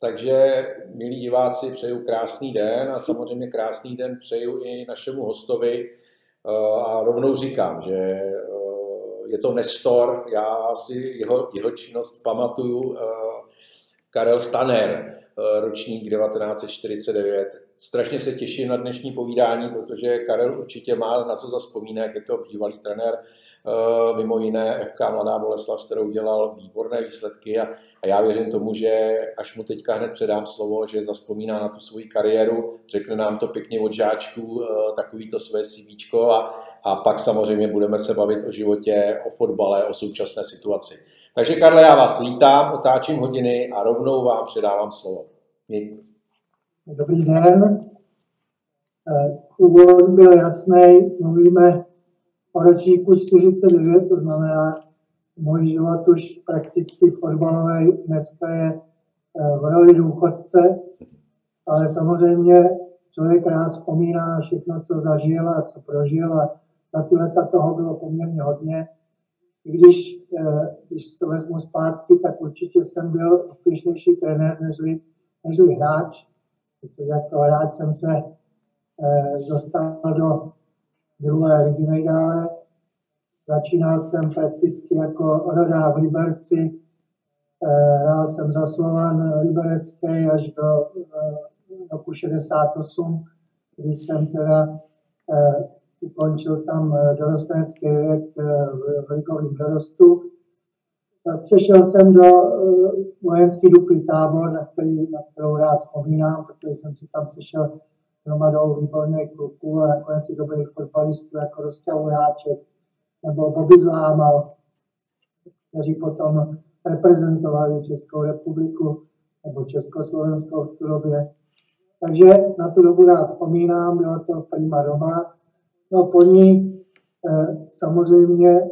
Takže, milí diváci, přeju krásný den a samozřejmě krásný den přeju i našemu hostovi. Eh, a rovnou říkám, že eh, je to Nestor, já si jeho, jeho činnost pamatuju, eh, Karel Staner, ročník 1949. Strašně se těším na dnešní povídání, protože Karel určitě má na co zaspomínat, je to bývalý trenér, mimo jiné FK Mladá Boleslav, s kterou dělal výborné výsledky a a já věřím tomu, že až mu teďka hned předám slovo, že zaspomíná na tu svoji kariéru, řekne nám to pěkně od žáčků, eh, takový to své CV a, a pak samozřejmě budeme se bavit o životě, o fotbale, o současné situaci. Takže Karle, já vás vítám, otáčím hodiny a rovnou vám předávám slovo. Dobrý den. Eh, úvod byl jasný, mluvíme o ročníku 49, to znamená můj život už prakticky fotbalový dneska je eh, v roli důchodce, ale samozřejmě člověk rád vzpomíná na všechno, co zažil a co prožil a za ty leta toho bylo poměrně hodně. I když, eh, když to vezmu zpátky, tak určitě jsem byl úspěšnější trenér než, než hráč, protože jako hráč jsem se eh, dostal do druhé ligy nejdále Začínal jsem prakticky jako rodák v Liberci, eh, hrál jsem za Slovan Liberecký až do eh, roku 68, kdy jsem teda eh, ukončil tam dorostenecký věk v ligovém dorostu. Přešel jsem do vojenský duplý tábor, na, který, na kterou rád vzpomínám, protože jsem si tam sešel hromadou výborných kluků a nakonec i dobrých fotbalistů jako Rostěv Háček, nebo Bobby Zlámal, kteří potom reprezentovali Českou republiku nebo Československou v tu době. Takže na tu dobu rád vzpomínám, byla to prima doba. No po ní eh, samozřejmě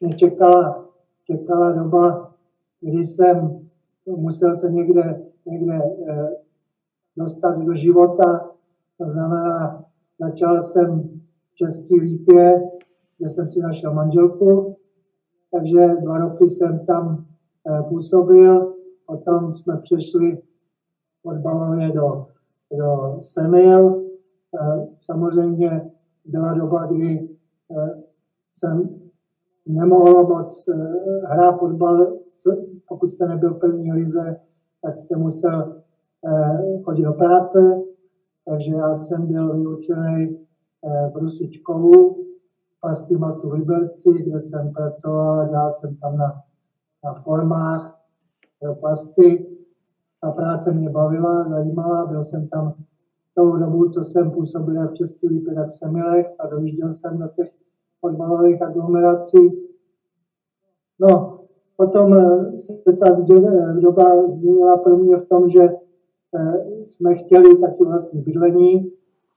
mě čekala, čekala doba, kdy jsem musel se někde, někde eh, dostat do života. To znamená, začal jsem v České lípě kde jsem si našel manželku, takže dva roky jsem tam eh, působil, potom jsme přešli fotbalově do, do Semil. Eh, samozřejmě byla doba, kdy jsem nemohl moc hrát fotbal, pokud jste nebyl v první lize, tak jste musel chodit do práce, takže já jsem byl vyučený v Rusičkovu, Pastimatu v Liberci, kde jsem pracoval, dělal jsem tam na, na formách pro plasty. Ta práce mě bavila, zajímala, byl jsem tam celou dobu, co jsem působil v České lípě, tak Semilech a dojížděl jsem do těch fotbalových aglomerací. No, potom eh, se ta eh, doba změnila pro mě v tom, že eh, jsme chtěli taky vlastní bydlení,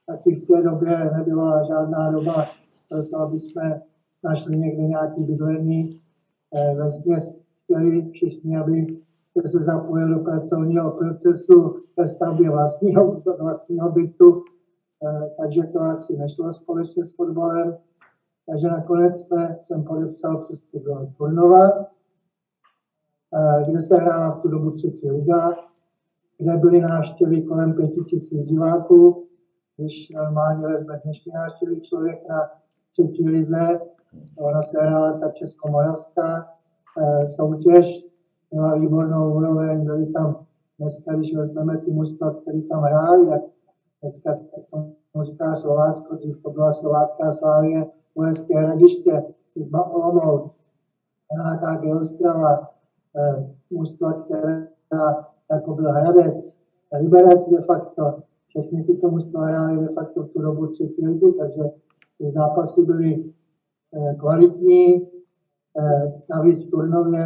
taky v té době nebyla žádná doba proto, aby jsme našli někde nějaký bydlení. Směs chtěli všichni, aby se zapojili do pracovního procesu ve stavbě vlastního, vlastního bytu, takže to asi nešlo společně s fotbalem. Takže nakonec jsem podepsal přestup do Turnova, eh, kde se hrála v tu dobu třetí liga, kde byly návštěvy kolem pěti tisíc diváků. Když normálně vezme dnešní návštěvy člověk na třetí lize, ona se hrála ta českomoravská eh, soutěž, měla výbornou úroveň, byli tam dneska, když vezmeme ty mužstva, který tam hráli, tak dneska se tomu říká Slovácko, dřív to byla Slovácká Slávie, Vojenské hradiště, Sigma Olomouc, nějaká Ostrava, eh, mužstva, která jako byl Hradec, Liberec de facto, všechny tyto mužstva hrály de facto v tu dobu třetí ligy, takže ty zápasy byly eh, kvalitní, eh, navíc v Turnově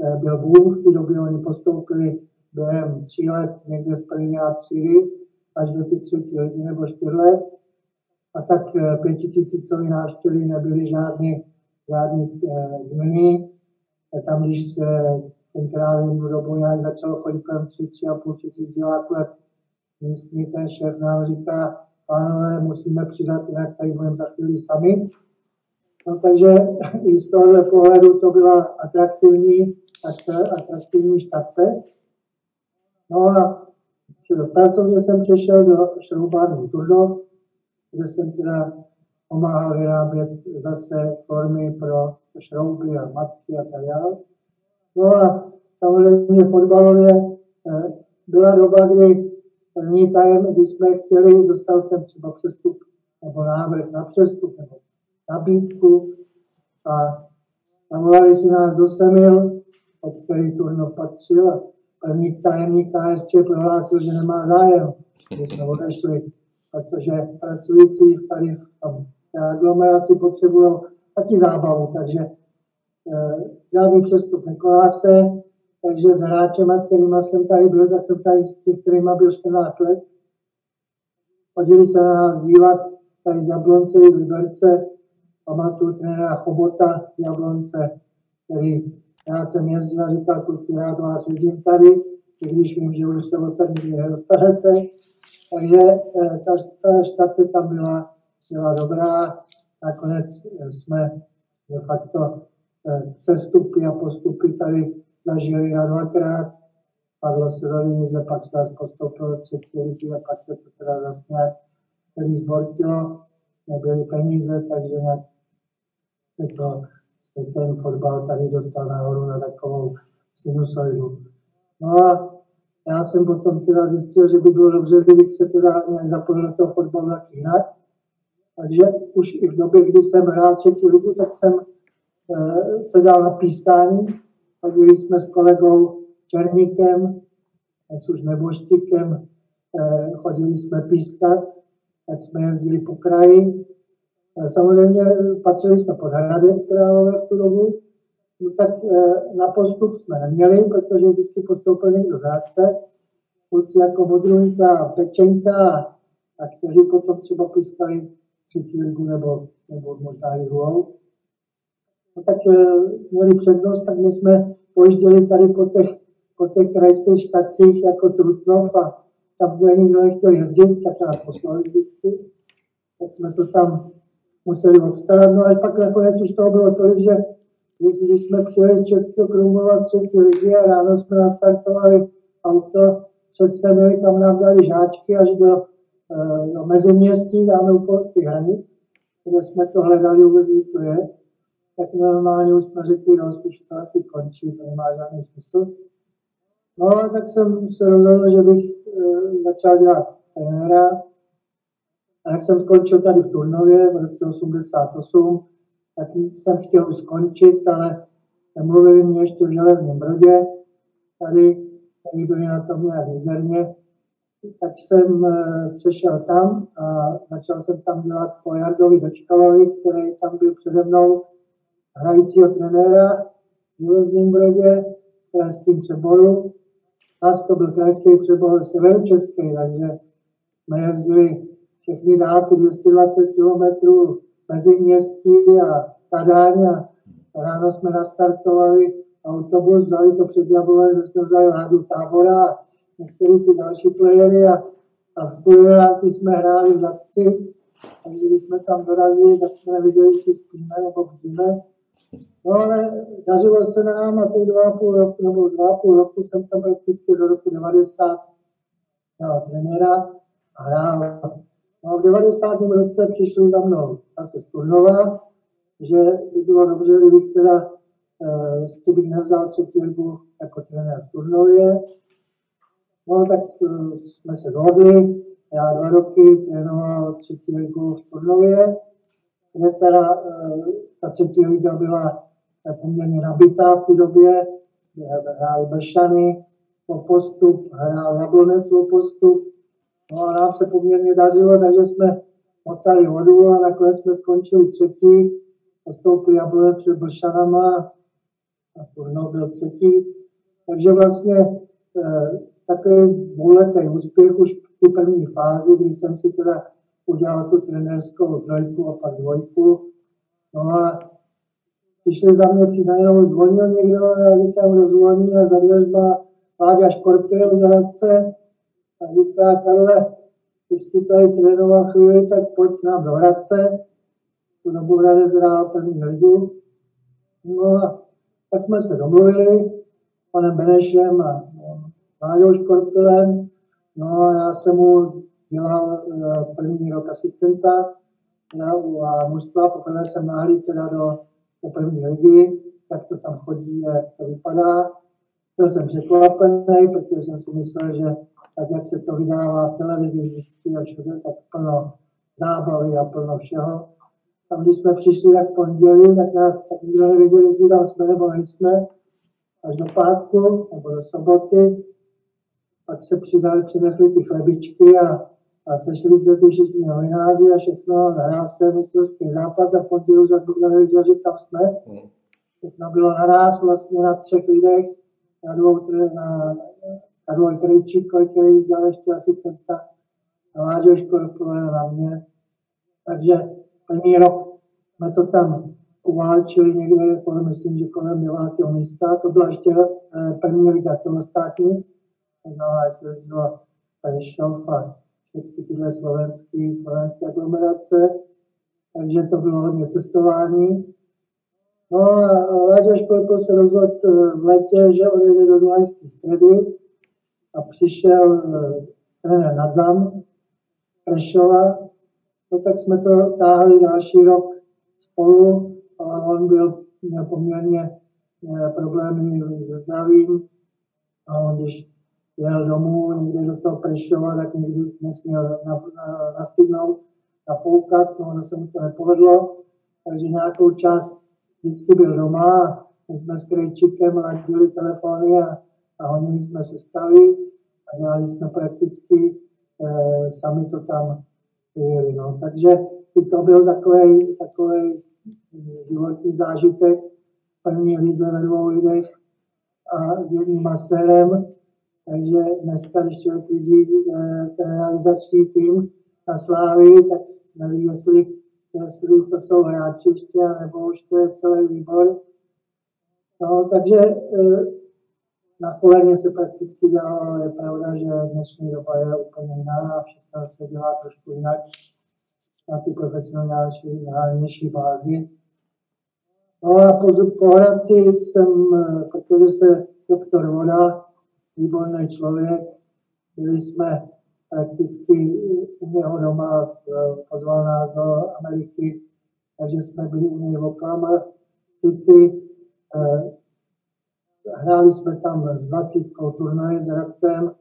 eh, byl boom, v té době oni postoupili během tří let někde z první a třídy až do ty třetí lidi nebo čtyř let. A tak pětitisícový návštěvy nebyly žádný, žádný změny. Tam, když se tenkrát jednu dobu nějak začalo chodit kolem tři, tři a půl tisíc diváků, tak místní ten šéf nám říká, pánové, musíme přidat, jinak tady budeme za chvíli sami. No, takže i z tohohle pohledu to byla atraktivní, atraktivní štace. No a pracovně jsem přešel do šroubárny Turdov, kde jsem teda pomáhal vyrábět zase formy pro šrouby a matky a tak dále. No a samozřejmě fotbalově eh, byla doba, kdy první tajem, když jsme chtěli, dostal jsem třeba přestup nebo návrh na přestup nebo nabídku a zavolali si nás do Semil, od který Turnov patřil a první tajemník KSČ prohlásil, že nemá zájem, když jsme odešli, protože pracující tady v tom aglomeraci potřebují taky zábavu, takže eh, žádný přestup nekoná se, takže s hráčema, kterými jsem tady byl, tak jsem tady s tím, kterými byl 14 let. Chodili se na nás dívat tady z Jablonce, z Liberce, pamatuju trenéra Chobota z Jablonce, který rád jsem jezdil a říkal, kluci, rád vás vidím tady, když vím, že už se odsaď nikdy nedostanete. Takže eh, ta, ta štace tam byla, byla dobrá. Nakonec jsme de facto eh, sestupy a postupy tady zažili na dvakrát. Padlo se do Linize, pak se nás postoupilo třetí ligy a pak se to teda zase nějak celý zbortilo. Nebyly peníze, takže nějak se to ten fotbal tady dostal nahoru na takovou sinusoidu. No a já jsem potom teda zjistil, že by bylo dobře, kdybych se teda nějak zapojil do toho fotbalu tak jinak. Takže už i v době, kdy jsem hrál třetí ligu, tak jsem e, se dal na pískání. Chodili jsme s kolegou Černíkem, s už neboštikem, e, chodili jsme pískat, tak jsme jezdili po kraji, Eh, samozřejmě patřili jsme pod Hradec Králové v tu dobu, no tak eh, na postup jsme neměli, protože vždycky postoupil někdo z Hradce, kluci jako Modrunka, Pečenka, a kteří potom třeba pískali třetí ligu nebo, nebo možná i druhou. No tak eh, měli přednost, tak my jsme pojížděli tady po těch, po těch krajských štacích jako Trutnov a tam, kde nikdo nechtěl jezdit, tak nás poslali vždycky. Tak jsme to tam museli obstarat. No a pak nakonec už toho bylo tolik, že když jsme přijeli z Českého Krumlova z třetí ligy a ráno jsme nastartovali auto přes Semily, tam nám dali žáčky až do, eh, do meziměstí, dáme u polských hranic, kde jsme to hledali, vůbec to je, tak normálně už jsme řekli, no, spíš to asi končí, to nemá žádný smysl. No a tak jsem se rozhodl, že bych e, začal dělat trenéra, a jak jsem skončil tady v Turnově v roce 88, tak jsem chtěl už skončit, ale mluvili mě ještě v Železném Brodě, tady, tady byli na tom nějak mizerně, tak jsem eh, přešel tam a začal jsem tam dělat po Jardovi Dočkalovi, který tam byl přede mnou hrajícího trenéra v Železném Brodě, v krajském přeboru. Nás to byl krajský přebor severočeský, takže jsme jezdili všechny dálky 220 km mezi městí a Kadáň a ráno jsme nastartovali autobus, vzali to přes Jablové, že jsme vzali ládu tábora a některé ty další playery a, a v půl jsme hráli v Latci, takže když jsme tam dorazili, tak jsme neviděli, jestli spíme nebo bdíme. No ale dařilo se nám a těch dva a půl roku, nebo dva a půl roku jsem tam prakticky do roku 90 dělal trenéra a hrál a v 90. roce přišli za mnou zase z Turnova, že by bylo dobře, kdybych teda eh, si bych nevzal třetí ligu jako trenér v Turnově. No tak eh, jsme se dohodli, já dva roky trénoval třetí ligu v Turnově, kde teda eh, ta třetí liga byla poměrně nabitá v té době, hráli Bešany o postup, hrál Jablonec o postup, No a nám se poměrně dařilo, takže jsme motali vodu a nakonec jsme skončili třetí, postoupili Jablonec před Blšanama a Turno byl třetí. Takže vlastně eh, takový dvouletý úspěch už v té první fázi, kdy jsem si teda udělal tu trenérskou trojku a pak dvojku. No a přišli za mě, při najednou zvonil někdo a říkám, kdo zvoní a za dveřma Láďa Škorpil z Hradce, a říká, Karle, když si tady trénoval chvíli, tak pojď k nám do Hradce, tu dobu Hradec hrál první ligu. No a tak jsme se domluvili s panem Benešem a Láďou Škorpilem. No a já jsem mu dělal eh, první rok asistenta a mužstva, poprvé jsem náhlíd teda do, do první ligy, jak to tam chodí, jak to vypadá. Byl jsem překvapený, protože jsem si myslel, že tak, jak se to vydává v televizi vždycky a všude, tak plno zábavy a plno všeho. A když jsme přišli tak pondělí, tak nás tak nikdo nevěděli, jestli tam jsme nebo nejsme. Až do pátku nebo do soboty. Pak se přidali, přinesli ty chlebičky a, a sešli se ty všichni novináři a všechno. Nahrál se mistrovský zápas a v pondělí zase nikdo nevěděl, že tam jsme. Hmm. Všechno bylo naraz vlastně na třech lidech, dvou Krejčíkovi, který dělal ještě asistenta, na Láďo Škorkové, na mě. Takže první rok jsme to tam uválčili někde, kolem, myslím, že kolem 9. místa, to byla ještě eh, první liga celostátní, no a jestli bylo Prešov a všechny tyhle slovenské aglomerace, takže to bylo hodně cestování. No a Láďa Školko se rozhodl eh, v letě, že odejde do Dunajské středy a přišel eh, trenér Nadzam Prešova, no tak jsme to táhli další rok spolu a on byl, měl poměrně eh, problémy se zdravím. A on když jel domů někde do toho Prešova, tak někdy nesměl na, na, nastygnout, nafoukat, no ono se mu to nepovedlo, takže nějakou část vždycky byl doma, my jsme s Krejčikem ladili telefony a, a honili jsme se stavy a dělali jsme prakticky e, sami to tam jeli. No. Takže i to byl takový, takový životní zážitek první lize ve dvou lidech a s jedním masérem. Takže dneska, když člověk vidí e, ten realizační tým na Slávii, tak neví, jestli jestli to jsou hráčiště, nebo už to je celý výbor. No, takže e, na koleně se prakticky dělalo, je pravda, že dnešní doba je úplně jiná a všechno se dělá trošku jinak na ty profesionálnější bázi. No a po, po Hradci jsem, e, protože se doktor Voda, výborný člověk, byli jsme prakticky u něho doma, eh, pozval nás do Ameriky, takže jsme byli u něj v Oklahoma City. Eh, hráli jsme tam s 20 turnaje s Hradcem,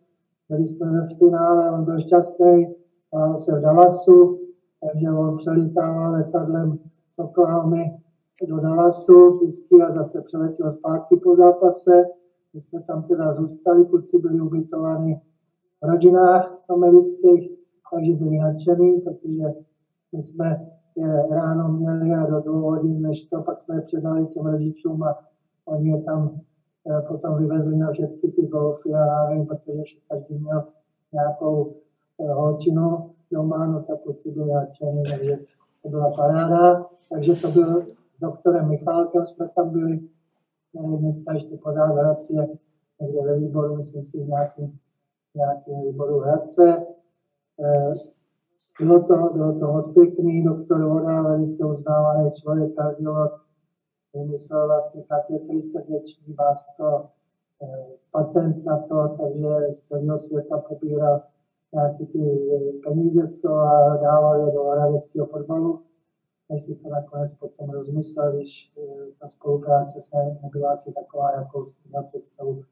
byli jsme ve finále, on byl šťastný, hrál se v Dallasu, takže on přelítával letadlem z Oklahomy do Dallasu vždycky a zase přeletěl zpátky po zápase. My jsme tam teda zůstali, kluci byli ubytováni rodinách amerických, takže byli nadšený, protože my jsme je ráno měli a do dvou hodin, než to pak jsme je předali těm rodičům a oni je tam eh, potom vyvezli na všechny ty golfy a nevím, protože každý měl nějakou eh, holčinu doma, no tak kluci byli nadšený, takže to byla paráda. Takže to byl doktorem Michálkem, jsme tam byli, dneska ještě pořád v Hradci, někde ve výboru, myslím si, nějakým nějakého výboru Hradce. Eh, bylo to, bylo to moc pěkný, doktor Voda, velice uznávaný člověk, kardiolog, vymyslel vlastně katetry srdeční, má to eh, patent na to, takže z celého světa pobíral nějaké ty peníze z toho a dával je do hradeckého fotbalu, než si to nakonec potom rozmyslel, když eh, ta spolupráce se nebyla asi taková, si měl představu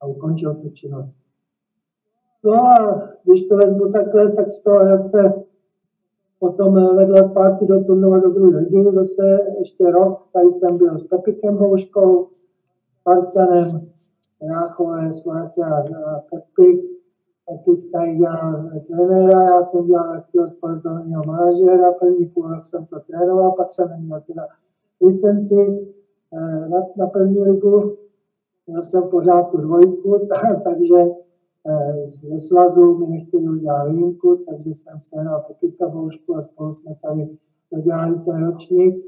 a ukončil tu činnost. No a když to vezmu takhle, tak z toho Hradce potom vedla zpátky do turnova do druhé ligy, zase ještě rok, tady jsem byl s Pepikem Houškou, Partanem, Jáchové, Sláťa a Pepik. Pepik tady dělal trenéra, já jsem dělal takového sportovního manažera, první půl rok jsem to trénoval, pak jsem neměl teda licenci eh, na, na první ligu, měl jsem pořád tu dvojku, takže Eh, ze svazu mi nechtěli udělat výjimku, takže jsem se na Pepita Boušku a spolu jsme tady dodělali ten ročník.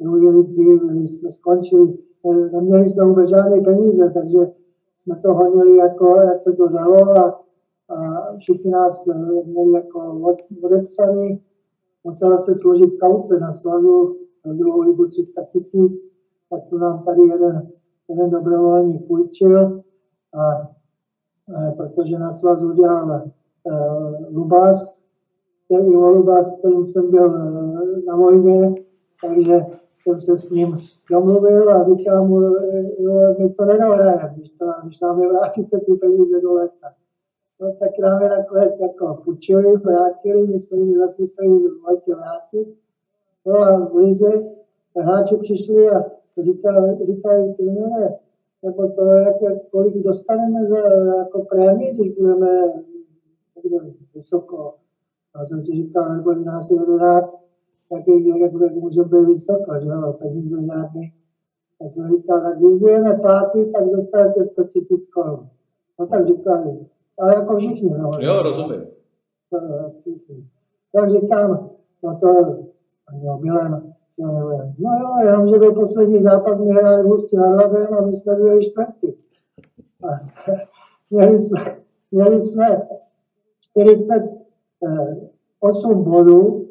Druhý lidi, jsme skončili, eh, neměli jsme vůbec žádné peníze, takže jsme to honili, jako, jak se to dalo a, a všichni nás eh, měli jako odepsaný, musela se složit kauce na svazu na druhou ligu 300 tisíc, tak tu nám tady jeden, jeden dobrovolník půjčil, a, protože na svazu dělal uh, Lubas, který Lubas, kterým jsem byl na vojně, takže jsem se s ním domluvil a říkám mu, jo, my to nedohrajeme, když, to, když nám vrátíte ty peníze do leta. No tak nám je nakonec jako půjčili, vrátili, my jsme jim zase museli v letě vrátit. No a v Lize hráči přišli a říkají, říkají trenére, nebo to, jak, kolik dostaneme za jako prémii, když budeme někde vysoko. A jsem si říkal, nebo nás je 11, tak jak může být vysoko, že jo, peníze žádný. Tak jsem říkal, tak když budeme pátý, tak dostanete 100 tisíc korun. No tak říkali, ale jako všichni. No, jo, rozumím. Tak říkám, no to, jo, jo, no jo, jenom, že byl poslední zápas, my hráli hustí nad Labem a my jsme byli čtvrtý. Měli jsme, měli jsme 48 bodů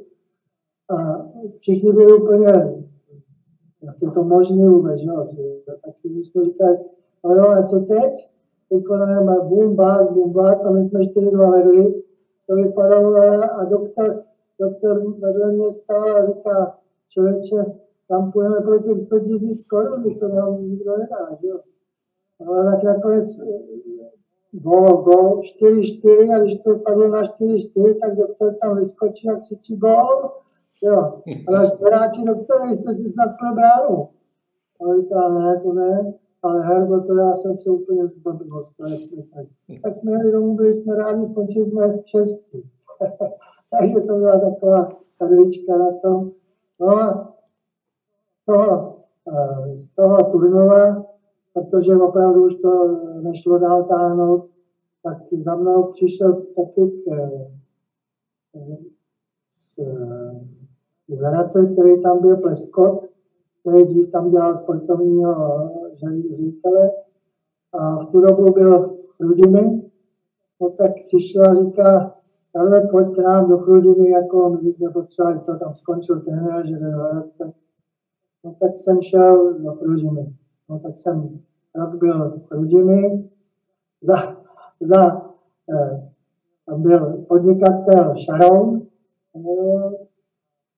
a všichni byli úplně, jak je to možné vůbec, jo, tak my jsme říkali, no jo, a co teď? Teď jenom bum, bác, bum, bác, a my jsme 4-2 vedli, to vypadalo a doktor, doktor vedle mě stál a říká, člověče, tam půjdeme pro těch 100 tisíc korun, to nám nikdo nedá, jo. Ale tak nakonec gol, gol, 4-4 a když to padlo na 4-4, tak doktor tam vyskočí a křičí gol, jo. A náš hráči, doktore, vy jste si snad pro bránu. A říká, ne, to ne, ale Herbo, to já jsem se úplně zblbl, tak. tak jsme jeli domů, byli jsme rádi, skončili jsme šestý. Takže to byla taková perlička na tom. No a toho, eh, z toho turnova, protože opravdu už to nešlo dál táhnout, tak za mnou přišel taky z, z Hradce, který tam byl Pleskot, který dřív tam dělal sportovního ředitele. A v tu dobu byl v Chrudimi, no tak přišel a říká, ale pojď k nám do Chrudimi, jako my jsme potřebovali, to tam skončil trenér, že Hradce. No tak jsem šel do Chrudimi. No tak jsem rok byl v Chrudimi, za, za eh, tam byl podnikatel Sharon,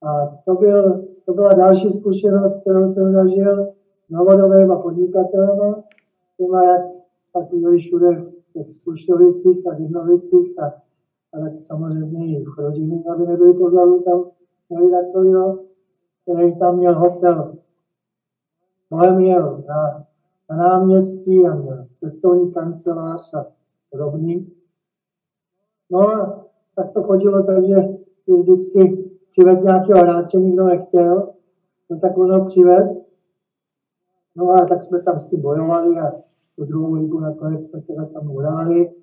a to, byl, to byla další zkušenost, kterou jsem zažil s novodobýma podnikatelema, těma jak byli všude v těch Slušovicích a Dihnovicích a, a tak samozřejmě i v Chrožiny, aby nebyli pozadu, tam měli takovýho, který tam měl hotel Bohemian na, na náměstí a měl cestovní kancelář a podobný. No a tak to chodilo tak, že vždycky přived nějakého hráče, nikdo nechtěl, no tak ono přived. No a tak jsme tam s tím bojovali a tu druhou ligu nakonec jsme teda tam uhráli. E,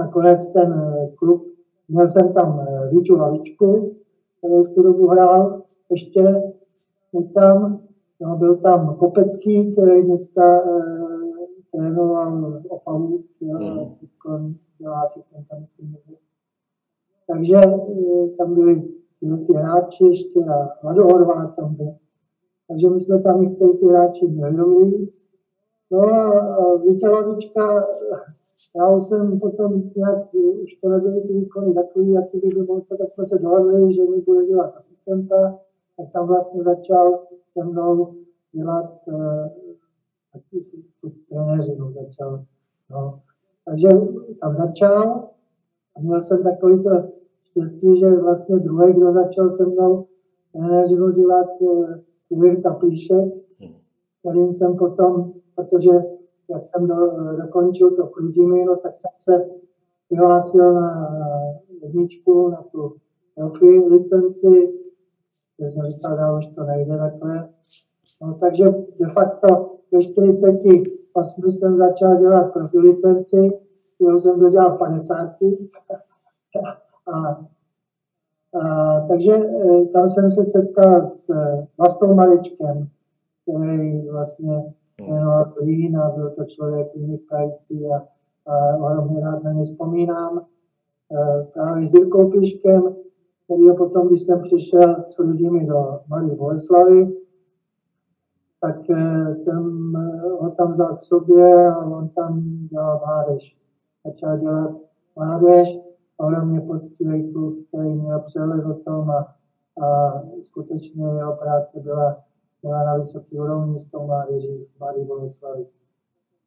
nakonec ten e, klub, měl jsem tam e, Víču Lavičku, který v tu dobu hrál ještě tam. No, byl tam Kopecký, který dneska trénoval Opavu, mm. dělá si ten tam myslím, takže eh, tam byli ty hráči ještě a Vlado Horvát tam byl. Takže my jsme tam některé ty hráči měli. No a Vítělavička, já už jsem potom nějak, už to nebyly ty výkony takový, jaký by byl, tak jsme se dohodli, že mi bude dělat asistenta, tak tam vlastně začal se mnou dělat eh, taky trenéři, no, začal. No. Takže tam začal a měl jsem takový to štěstí, že vlastně druhý, kdo začal se mnou trenéřinu dělat, Jirka Plíšek, kterým jsem potom, protože jak jsem do, dokončil to Krudimi, no, tak jsem se přihlásil na jedničku, na tu profi licenci, kde jsem říkal, že už to nejde takhle. No, takže de facto ve 48 jsem začal dělat profi licenci, kterou jsem dodělal v 50. A, a, takže e, tam jsem se setkal s e, Vlastou Maričkem, který vlastně jmenoval Lín a byl to člověk vynikající a, a ohromně rád na ně vzpomínám. Eh, právě s Jirkou Piškem, který potom, když jsem přišel s lidmi do Malé Boleslavy, tak eh, jsem ho tam vzal k sobě a on tam dělal mládež. Začal dělat mládež, ohromně poctivý kluk, který měl přehled o tom a, a skutečně jeho práce byla na vysoké úrovni s tou mládeží v Malé Boleslavy.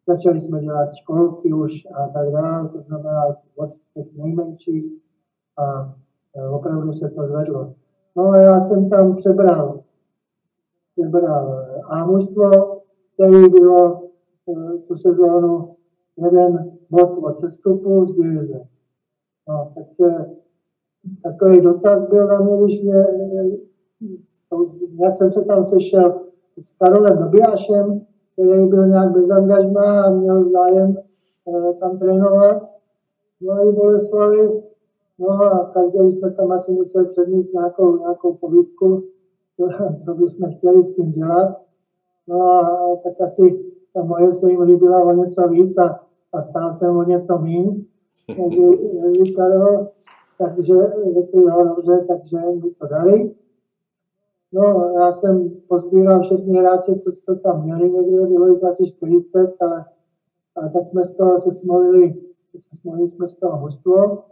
Začali jsme dělat školky už a tak dále, to znamená od těch nejmenších a e, opravdu se to zvedlo. No a já jsem tam přebral, přebral a mužstvo, který bylo e, tu sezónu jeden bod od sestupu z divize. No, tak e, takový dotaz byl na mě, když mě, jak jsem se tam sešel s Karolem Dobijášem, který byl nějak bez angažma a měl zájem eh, tam trénovat. No a Boleslavy, no a každý jsme tam asi museli přednést nějakou, nějakou povídku, co, co bychom chtěli s tím dělat. No a tak asi ta moje se jim líbila o něco víc a, a stál jsem o něco míň. Takže Karol, takže řekli, no dobře, takže mi to dali. No, já jsem pozbíral všechny hráče, co, co tam měli někde, bylo jich asi 40, ale, ale tak jsme z toho se smolili, smolili jsme z toho mužstvo.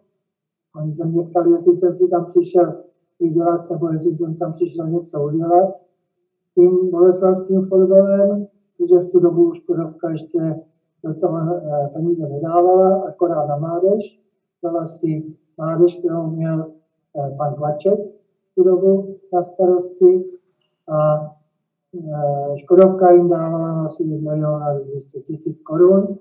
Oni se mě ptali, jestli jsem si tam přišel vydělat, nebo jestli jsem tam přišel něco udělat. Tím boleslavským fotbalem, protože v tu dobu už Škodovka ještě do toho eh, peníze nedávala, akorát na mládež. Dala si mládež, kterou měl eh, pan Tlaček, tu dobu na starosti a Škodovka jim dávala asi milion a 200 tisíc korun.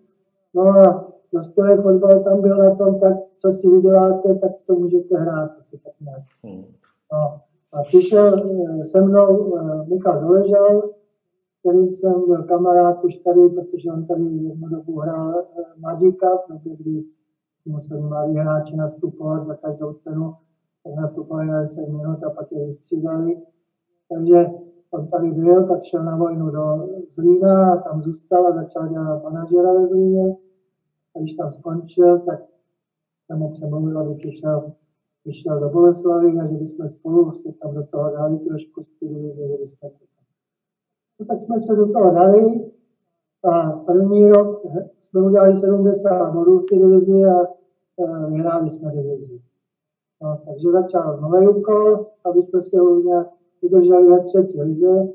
No a dospělý fotbal tam byl na tom, tak co si vyděláte, tak to můžete hrát, asi tak nějak. Hmm. No, a přišel e, se mnou e, Michal Doležal, který jsem byl kamarád už tady, protože on tady jednu dobu hrál Magika, v době, kdy museli mladí hráči nastupovat za každou cenu nastupovali na 10 minut a pak je vystřídali. Takže on tady byl, tak šel na vojnu do Zlína a tam zůstal a začal dělat manažera ve Zlíně. A když tam skončil, tak jsem mu přemluvil, aby přišel, přišel do Boleslavy a že bychom spolu se tam do toho dali trošku z divize, že bychom to No tak jsme se do toho dali a první rok jsme udělali 70 bodů v té divizi a vyhráli jsme divizi. Takže začal nový úkol, aby jsme se nějak udrželi ve třetí lize.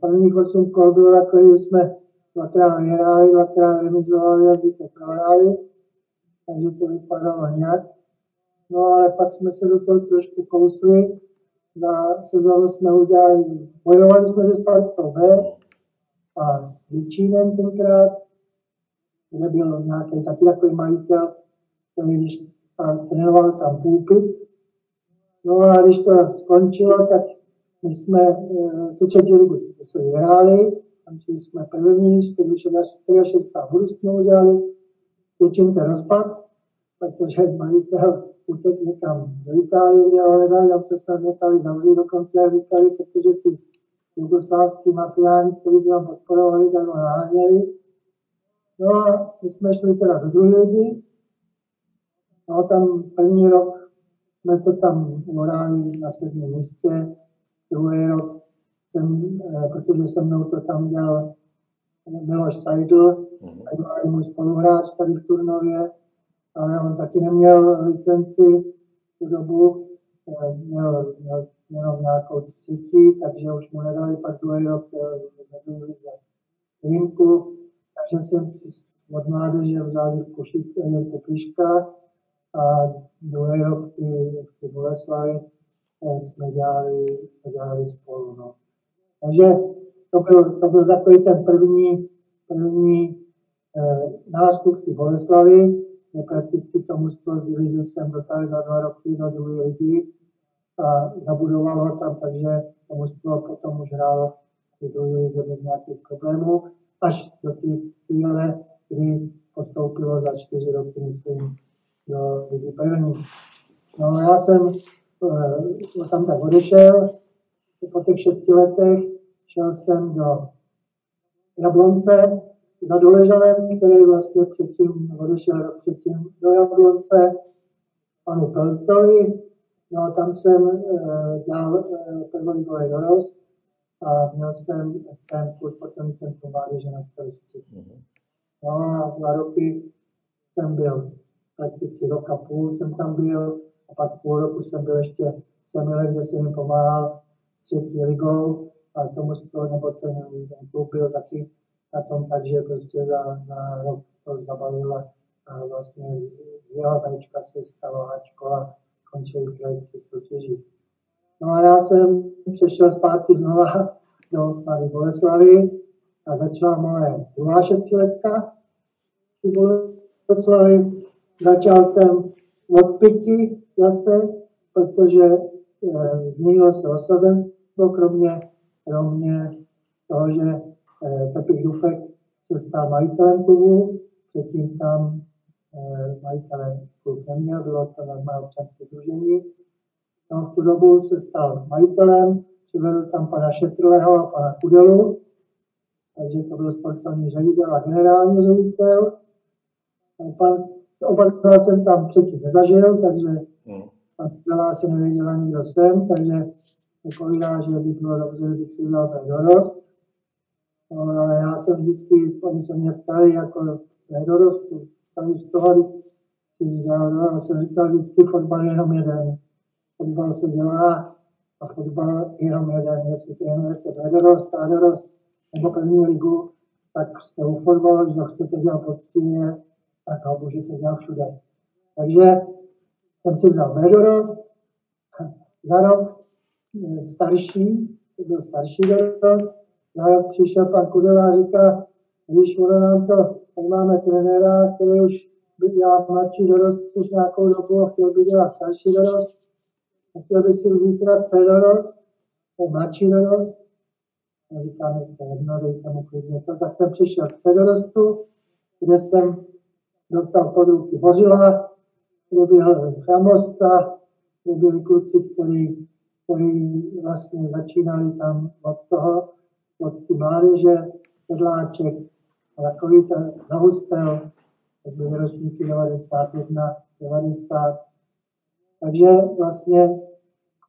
Prvních osm kol bylo takový, že jsme dvakrát vyhráli, dvakrát remizovali a to prohráli. Takže to vypadalo nějak. No ale pak jsme se do toho trošku kousli. Na sezónu jsme udělali, bojovali jsme se Spartou B a s Vyčínem tenkrát, kde byl nějaký taky takový majitel, který když a trénoval tam půlpit. No a když to skončilo, tak my jsme e, tu třetí ligu se vyhráli, skončili jsme první, 64 bodů jsme udělali, většin se rozpad, protože majitel utek někam do Itálie, kde ho hledali, tam se snad nechali zavřít dokonce, jak říkali, protože ty jugoslávský mafiáni, kteří tam podporovali, tak ho naháněli. No a my jsme šli teda do druhé ligy, No tam první rok jsme to tam morální na sedmém místě, druhý rok jsem, eh, protože se mnou to tam dělal Miloš Seidl, mm-hmm. a můj spoluhráč tady v Turnově, ale on taky neměl licenci tu dobu, eh, měl, měl jenom nějakou třetí, takže už mu nedali pak druhý rok eh, za výjimku, takže jsem si od mládeže vzal Jirku Piška, a druhý rok v té Boleslavi eh, jsme dělali, dělali spolu. No. Takže to byl, to byl takový ten první, první eh, nástup v Boleslavy, kde prakticky to mužstvo z divize jsem dotáhl za dva roky do druhé ligy a zabudoval ho tam, takže to mužstvo potom už hrálo v druhé bez nějakých problémů, až do té chvíle, kdy postoupilo za čtyři roky, myslím, do lidi první. No já jsem uh, tam tak odešel, po těch šesti letech šel jsem do Jablonce, za Doležanem, který vlastně předtím, odešel rok předtím do Jablonce, panu Peltovi, no a tam jsem e, dělal e, prvoligový dorost a měl jsem scénku sportovní centrum mládeže na starosti. Mm-hmm. No a dva roky jsem byl, prakticky rok a půl jsem tam byl, a pak půl roku jsem byl ještě v Semile, kde jsem jim pomáhal s třetí ligou, a tomu spolu, nebo ten, ten klub byl taky na tom tak, že prostě za, za rok to zabalil a vlastně z jeho tajčka se stalo Ačko a končil v krajských soutěžích. No a já jsem přešel zpátky znova do Mladé Boleslavy a začala moje druhá šestiletka v Boleslavy. Začal jsem od pěti zase, protože e, změnilo se osazenstvo, kromě, kromě toho, že e, Pepik Dufek se stal majitelem klubu, předtím tam e, majitelem klub neměl, bylo to normální občanské združení. No, v tu dobu se stal majitelem, přivedl tam pana Šetrového a pana Kudelu, takže to byl sportovní ředitel a generální ředitel. Pan, oba dva jsem tam předtím nezažil, takže hmm. pan Kudela se nevěděl ani, kdo jsem, takže povídá, že by bylo dobře, kdybych si vzal ten dorost. No, ale já jsem vždycky, oni se mě ptali jako nedorost, tady z toho si říkal, no, já jsem říkal vždycky fotbal jenom jeden. Fotbal se dělá a fotbal jenom jeden, jestli trénujete nedorost, dorost nebo první ligu, tak jste u fotbalu, když to chcete dělat poctivě, tak ho můžete dělat všude. Takže jsem si vzal nedorost, za rok eh, starší, to byl starší dorost, za rok přišel pan Kudela a říká, když ono nám to, tak máme trenéra, který už dělá mladší dorost už nějakou dobu a chtěl by dělat starší dorost, chtěl by si vzít teda dorost, to mladší dorost, a říkáme, to je jedno, dejte mu klidně to. Tak jsem přišel k dorostu, kde jsem dostal pod ruky Bořila, kde byl Chramosta, kde byli kluci, kteří, kteří vlastně začínali tam od toho, od ty mládeže, sedláček, a takový ten zahustel, to byly ročníky 91, 90, takže vlastně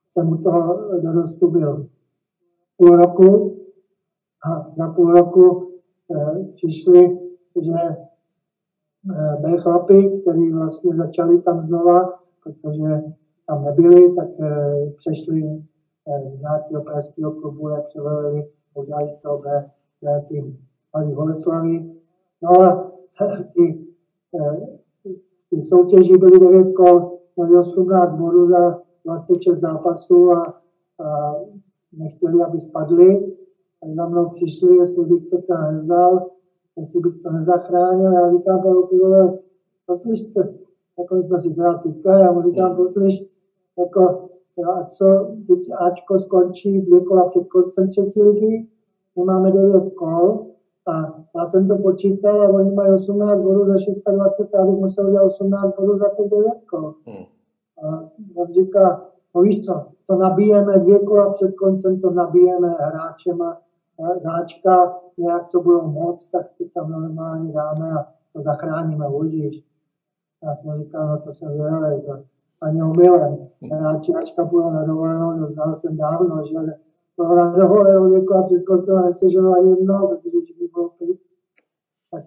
jsem u toho dorostu byl půl roku a za půl roku e, přišli, že e, byli chlapi, kteří vlastně začali tam znova, protože tam nebyli, tak e, přešli e, z nějakého pražského klubu, jak se velili, udělali z toho B, B tým Malý Boleslavy. No a ty, ty soutěži byly devět kol, měli 18 bodů za 26 zápasů a, a nechtěli, aby spadli. A za mnou přišli, jestli bych to tam nevzal, jestli bych to nezachránil. Já říkám, Pavel, poslyšte, jako jsme si teda týkali, já mu říkám, poslyš, jako, a co, teď Ačko skončí dvě kola před koncem třetí ligy, my máme devět kol, a já jsem to počítal a oni mají 18 bodů za 26 a abych musel udělat 18 bodů za těch 9 kol. Hmm. A on říká, no víš co, to nabijeme dvě kola před koncem, to nabijeme hráčema, záčka, nějak co budou moc, tak ty tam normálně dáme a to zachráníme, uvidíš. Já jsem říkal, no to jsem zvědavý, to ani omylem. Hráčka budou na dovolenou, to znal jsem dávno, že to na dovolenou dvě kola před koncem a nesežil ani jedno, protože už by bylo. Tak.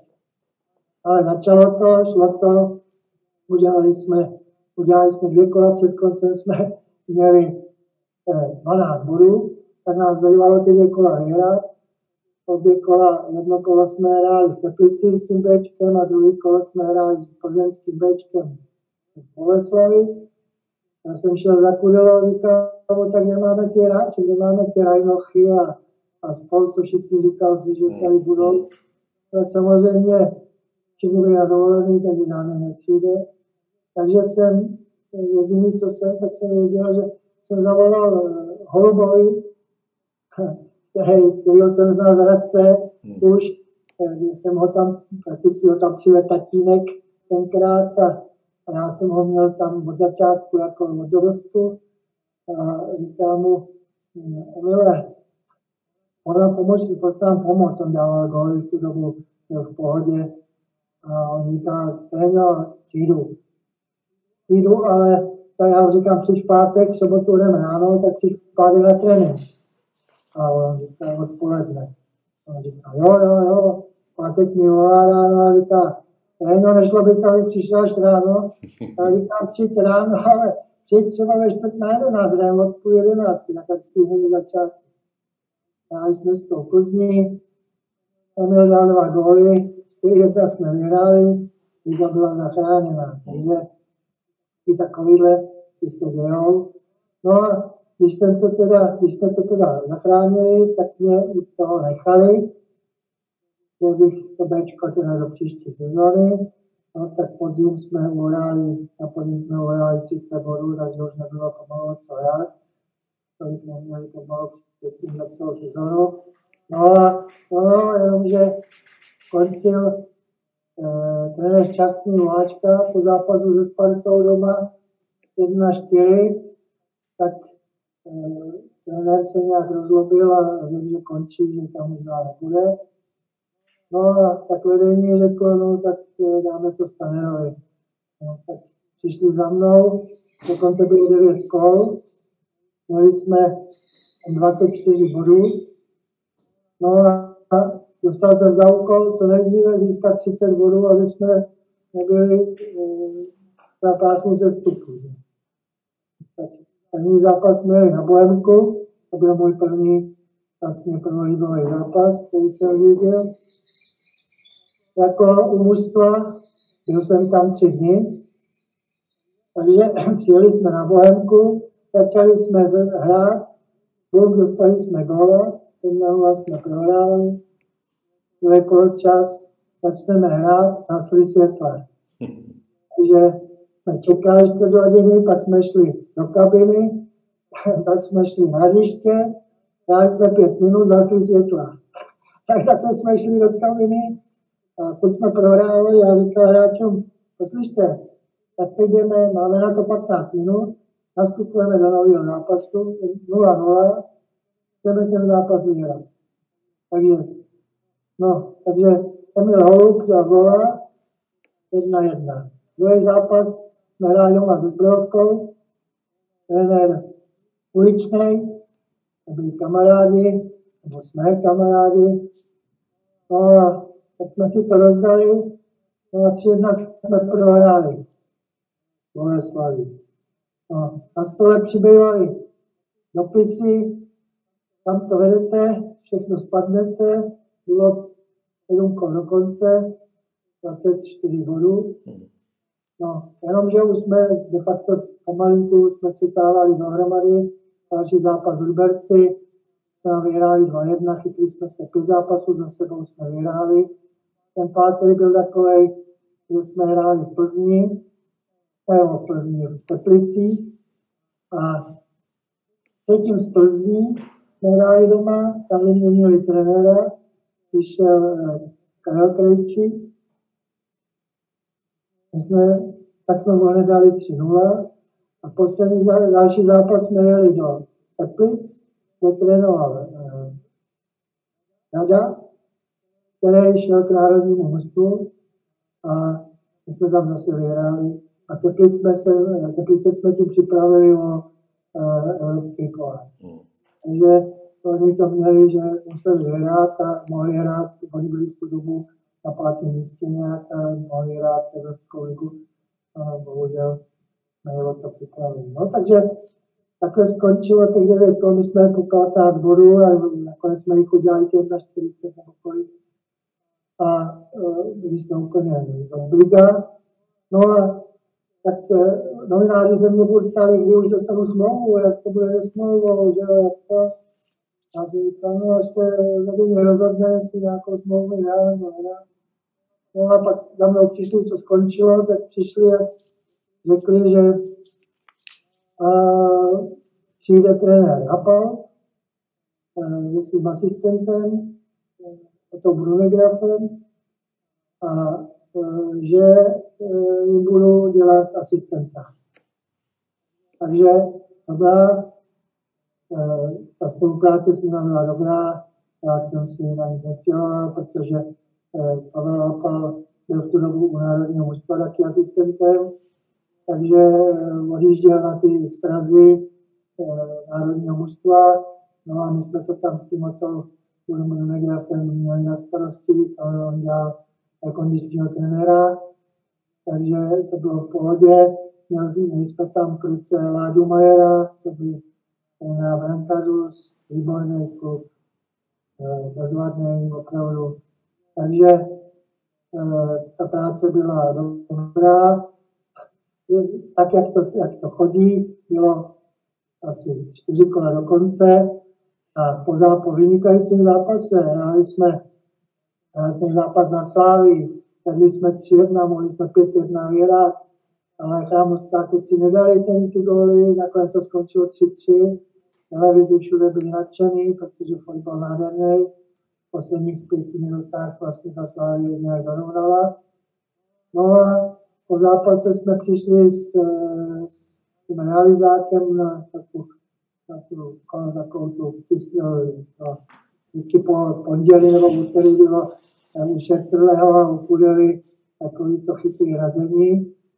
Ale začalo to, šlo to, udělali jsme udělali jsme dvě kola před koncem, jsme měli eh, 12 bodů, tak nás bývalo ty dvě kola vyhrát. Obě kola, jedno kolo jsme hráli v Teplici s tím Bčkem a druhý kolo jsme hráli s plzeňským Bčkem v Boleslavi. Já jsem šel za Kudelo, říkal, no, tak nemáme ty hráči, nemáme ty Rajnochy a, a spol, co všichni říkal si, že tady budou. Tak samozřejmě všichni byli na dovolený, takže nám nepřijde. Takže jsem jediný, co jsem, tak jsem věděl, že jsem zavolal eh, Holubovi, který, kterýho jsem znal z Hradce hmm. už, když jsem ho tam, prakticky ho tam přived tatínek tenkrát a, a já jsem ho měl tam od začátku jako od dorostu a říkal mu, Emile, ona pomoc, pojď nám pomoct, on dával góly v tu dobu byl v pohodě. A on říká, tréno, přijdu. Přijdu, ale tak já říkám, při pátek, v sobotu jdem ráno, tak při pátek na trénink. A říká, odpoledne. A říká, jo, jo, jo, pátek mi volá ráno a říká, no, nešlo by to, aby přišla až ráno. A říkám, přijď ráno, ale přijď třeba ve čtvrt na jedenáct, jdem od půl jedenácti, tak ať stihne začát. A jsme s tou Plzní, Emil dal dva góly, jedna jsme vyhráli, jedna byla zachráněna. Takže i takovýhle ty se dějou. No a když, jsem to teda, když jsme to teda zachránili, tak mě u toho nechali, že bych to Bčko teda do příští sezóny. No, tak podzim jsme uhráli, na podzim jsme uhráli 30 bodů, takže už nebylo pomalu co hrát. Tolik neměli pomalu předtím na celou sezónu. No a no, jenomže končil eh, trenér Šťastný Vláčka po zápasu se Spartou doma 1-4, tak trenér se nějak rozlobil a řekl, že končí, že tam už dál nebude. No a tak vedení řeklo, no tak eh, dáme to Stanerovi. No, tak přišli za mnou, dokonce bylo 9 kol, měli jsme 24 bodů, no a dostal jsem za úkol co nejdříve získat 30 bodů, aby jsme nebyli eh, na pásmu zestupu. První zápas měli na Bohemku, to byl můj první vlastně prvoligový zápas, který jsem viděl. Jako u mužstva, byl jsem tam tři dny, takže přijeli jsme na Bohemku, začali jsme hrát, bum, dostali jsme ten na jsme prohráli, druhý poločas, začneme hrát, zasli světla. Takže jsme čekali čtvrt hodiny, pak jsme šli do kabiny, pak jsme šli na hřiště, hráli jsme pět minut, zasli světla. Tak zase jsme šli do kabiny, a pokud jsme prohráli, já říkal hráčům, poslyšte, tak teď jdeme, máme na to 15 minut, nastupujeme do nového zápasu, 0-0, chceme ten zápas vyhrát. Takže, no, takže Emil Holub dal gola, 1-1. Druhý zápas doma se Zbrojovkou, trenér uličnej, byli kamarádi, nebo jsme kamarádi, no a tak jsme si to rozdali, no a tři jedna jsme prohráli. Boleslaví. No, na stole přibývaly dopisy, tam to vedete, všechno spadnete, bylo sedm do konce, 24 bodů. No, jenomže už jsme de facto pomalinku jsme citávali dohromady, další zápas v Liberci, jsme vyhráli 2-1, chytli jsme se pět zápasů, za sebou jsme vyhráli. Ten pátý byl takový, že jsme hráli v Plzni, nebo v Plzni, v Teplicích a třetím z Plzní jsme hráli doma, tam vyměnili trenéra, přišel eh, Karel Krejčí. My jsme, tak jsme mu dali 3-0 a poslední další zápas jsme jeli do Teplic, kde trénoval eh, Rada, který šel k národnímu hostu a my jsme tam zase vyhráli. A Teplice jsme, se, Teplice jsme tím připravili o uh, evropský pohár. Hmm. Takže oni to měli, že museli vyhrát a mohli hrát, oni byli v tu dobu na pátém místě nějak mohli hrát Evropskou ligu. A bohužel nebylo to připravili. No, takže takhle skončilo těch 9 kol, my jsme po 15 bodů a nakonec jsme jich udělali těch na 40 nebo kolik a e, byli jsme úplně obliga. No a tak e, novináři se mě ptali, kdy už dostanu smlouvu, jak to bude se smlouvou, že jak to. A no až se vedení rozhodne, jestli nějakou smlouvu dá nebo nedá. No a pak za mnou přišli, co skončilo, tak přišli a řekli, že a, přijde trenér Hapal, se svým asistentem, to Brunegrafem a e, že e, jim budu dělat asistenta. Takže dobrá, ta spolupráce s nimi byla dobrá, já jsem si na nic nestěhoval, protože eh, Pavel Lapal byl v tu dobu u Národního mužstva taky asistentem, takže eh, odjížděl na ty srazy Národního mužstva, no a my jsme to tam s tím Udomonomegrafem měli na starosti, ale on dělal kondičního trenéra, takže to bylo v pohodě. Měli jsme tam kluce Láďu Majera, co by na brankářů, výborný klub, eh, bezvadný opravdu. Takže eh, ta práce byla dobrá. Tak, jak to, jak to chodí, bylo asi čtyři kola do konce a po, zá, po vynikajícím zápase hráli jsme krásný zápas na Slávii, vedli jsme 3-1, mohli jsme 5-1 vyhrát, ale chrámostáci nedali ten ty góly, nakonec to skončilo 3-3. Televizi všude byli nadšený, protože fotbal nádherný. V posledních pěti minutách vlastně ta Slávie nějak dorovnala. No a po zápase jsme přišli s, s tím realizákem na takovou, takovou, takovou tu, vždycky po pondělí nebo úterý bylo u Šetrleho a u Kudely takový to chytrý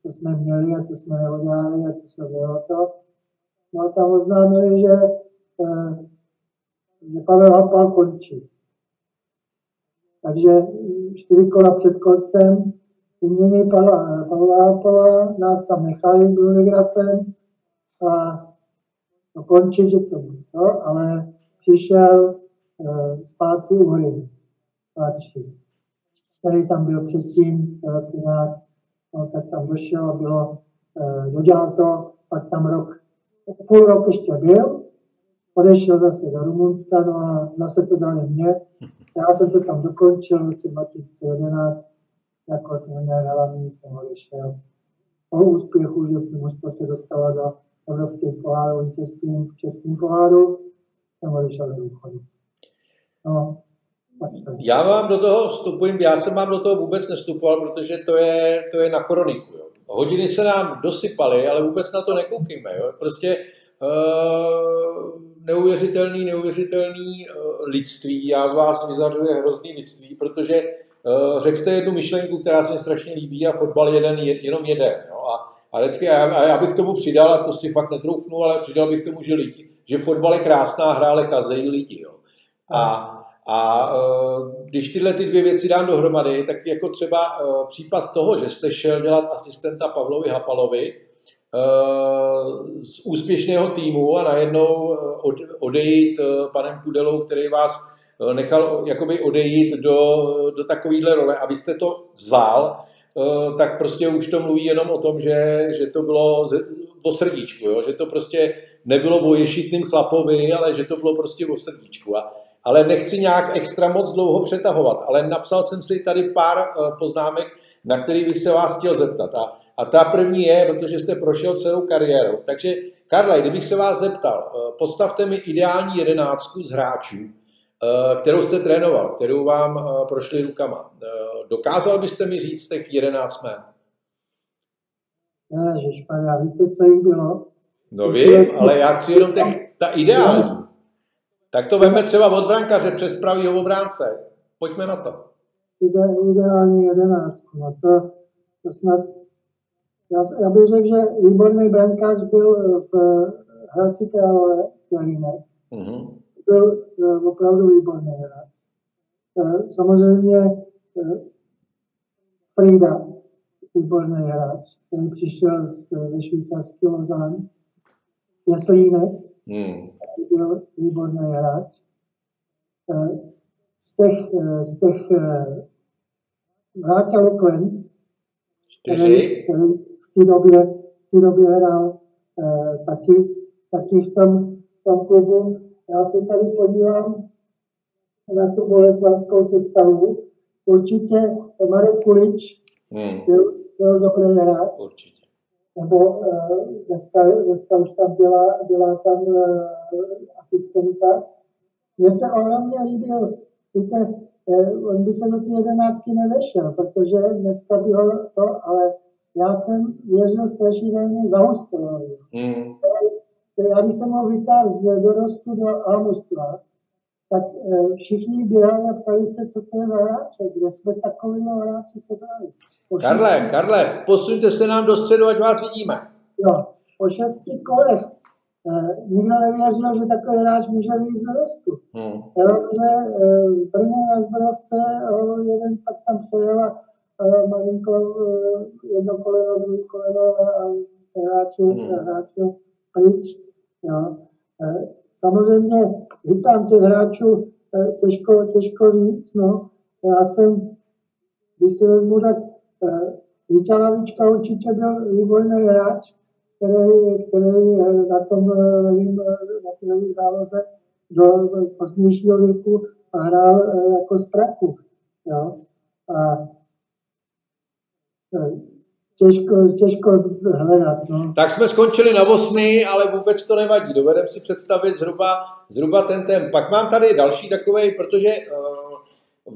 co jsme měli a co jsme neudělali a co se bylo to. No a tam oznámili, že, eh, Pavel Hapal končí. Takže čtyři kola před koncem vymění Pavla, Pavla Hapala, nás tam nechali Brunegrafem a no, končí, že to bylo, ale přišel uh, zpátky Uhry, starší, který tam byl předtím, nějak, no, tak tam došel a bylo, uh, dodělal to, pak tam rok půl rok ještě byl, odešel zase do Rumunska, no a zase to dali mě. Já jsem to tam dokončil v roce 2011, jako trenér hlavní jsem odešel. Po úspěchu, že mužstvo se dostala do evropských pohárů v českém poháru, jsem odešel do důchodu. No, já vám do toho vstupuji, já jsem vám do toho vůbec nestupoval, protože to je, to je na kroniku. Jo. Hodiny se nám dosypaly, ale vůbec na to nekoukíme. Jo. Prostě uh, neuvěřitelný, neuvěřitelný uh, lidství. Já z vás vyzařuji hrozný lidství, protože uh, řekl jste jednu myšlenku, která se mi strašně líbí a fotbal je jeden, jenom jeden. Jo. A, a, vždycky, a, a já bych k tomu přidal, a to si fakt netroufnu, ale přidal bych k tomu, že lidi, že fotbal je krásná hra, ale kazejí lidi. Jo. A a uh, když tyhle ty dvě věci dám dohromady, tak jako třeba uh, případ toho, že jste šel dělat asistenta Pavlovi Hapalovi uh, z úspěšného týmu a najednou od, odejít panem Kudelou, který vás nechal jakoby odejít do, do takovéhle role a vy jste to vzal, tak prostě už to mluví jenom o tom, že, že to bylo o srdíčku, jo? že to prostě nebylo o ješitným chlapovi, ale že to bylo prostě o srdíčku. A ale nechci nějak extra moc dlouho přetahovat, ale napsal jsem si tady pár eh, poznámek, na který bych se vás chtěl zeptat. A, a ta první je, protože jste prošel celou kariéru. Takže Karla, kdybych se vás zeptal, eh, postavte mi ideální jedenáctku z hráčů, eh, kterou jste trénoval, kterou vám prošli rukama. Dokázal byste mi říct těch jedenáct jmén? Ježišmarja, víte, co jim bylo? No vím, ale já chci jenom těch, ta ideální. Tak to veme třeba od brankaře přes pravýho obránce. Pojďme na to. Ide, ideální jedenáctku. No to, to snad... Já, já bych řekl, že výborný brankář byl v Hradci Králové, Jelínek. Mm-hmm. Byl uh, opravdu výborný hráč. Samozřejmě Frida, výborný hráč, který přišel ze švýcarský Lozán. Jeslínek, mm byl výborný hráč. Eh, z těch, eh, z těch eh, Vrátil Klenc, který, který v té době, v té době hrál taky, taky v tom, v tom klubu. Já se tady podívám na tu boleslavskou sestavu. Určitě Marek Kulič hmm. byl, byl dobrý hráč. Určitě nebo uh, dneska, dneska už tam byla, byla tam uh, asistenta. Mně se ohromně líbil, víte, uh, on by se do té jedenáctky nevešel, protože dneska by ho to, ale já jsem věřil strašidelně za Hostelovi. Mm. Já když jsem ho vytáhl z dorostu do Amustva, tak eh, všichni běhali a ptali se, co to je za hráče, kde jsme takový hráči se brali. Karle, Karle, posuňte se nám do středu, ať vás vidíme. Jo, po šesti kolech eh, nikdo nevěřil, že takový hráč může víc do rostu. Hmm. Jenomže eh, v Brně na Zbrovce eh, jeden pak tam přejel a eh, malinko eh, jedno koleno, druhý koleno a, hráče, Hmm. pryč. Jo. Eh, Samozřejmě, říkám těch hráčů, eh, těžko, těžko říct, no. Já jsem, když si vezmu, tak eh, Vítě Lavička určitě byl výborný hráč, který, který eh, na tom, eh, nevím, eh, na nový záloze do pozdějšího věku hrál eh, jako z praku. Jo. A eh, těžko, těžko hledat. No. Tak jsme skončili na osmi, ale vůbec to nevadí. Dovedeme si představit zhruba, zhruba ten ten. Pak mám tady další takový, protože uh,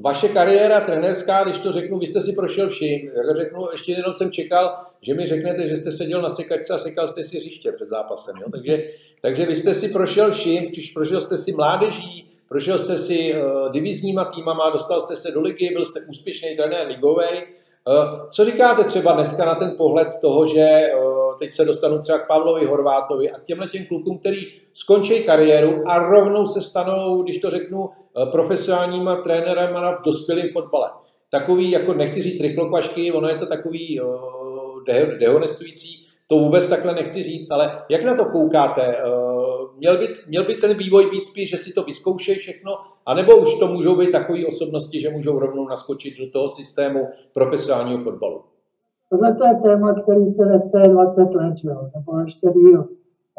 vaše kariéra trenerská, když to řeknu, vy jste si prošel vším. Jak řeknu, ještě jenom jsem čekal, že mi řeknete, že jste seděl na sekačce a sekal jste si hřiště před zápasem. Jo? Takže, takže vy jste si prošel vším, přiš prošel jste si mládeží, prošel jste si uh, divizníma týmama, dostal jste se do ligy, byl jste úspěšný trenér ligovej. Uh, co říkáte třeba dneska na ten pohled toho, že uh, teď se dostanu třeba k Pavlovi Horvátovi a k těmhle těm klukům, který skončí kariéru a rovnou se stanou, když to řeknu, uh, profesionálníma trenérem v dospělém fotbale. Takový, jako nechci říct rychlokvašky, ono je to takový uh, de- dehonestující, to vůbec takhle nechci říct, ale jak na to koukáte? Uh, měl, by, měl by ten vývoj být spíš, že si to vyzkoušejí všechno, anebo už to můžou být takové osobnosti, že můžou rovnou naskočit do toho systému profesionálního fotbalu? Tohle to je téma, který se nese 20 let, jo, nebo ještě díl.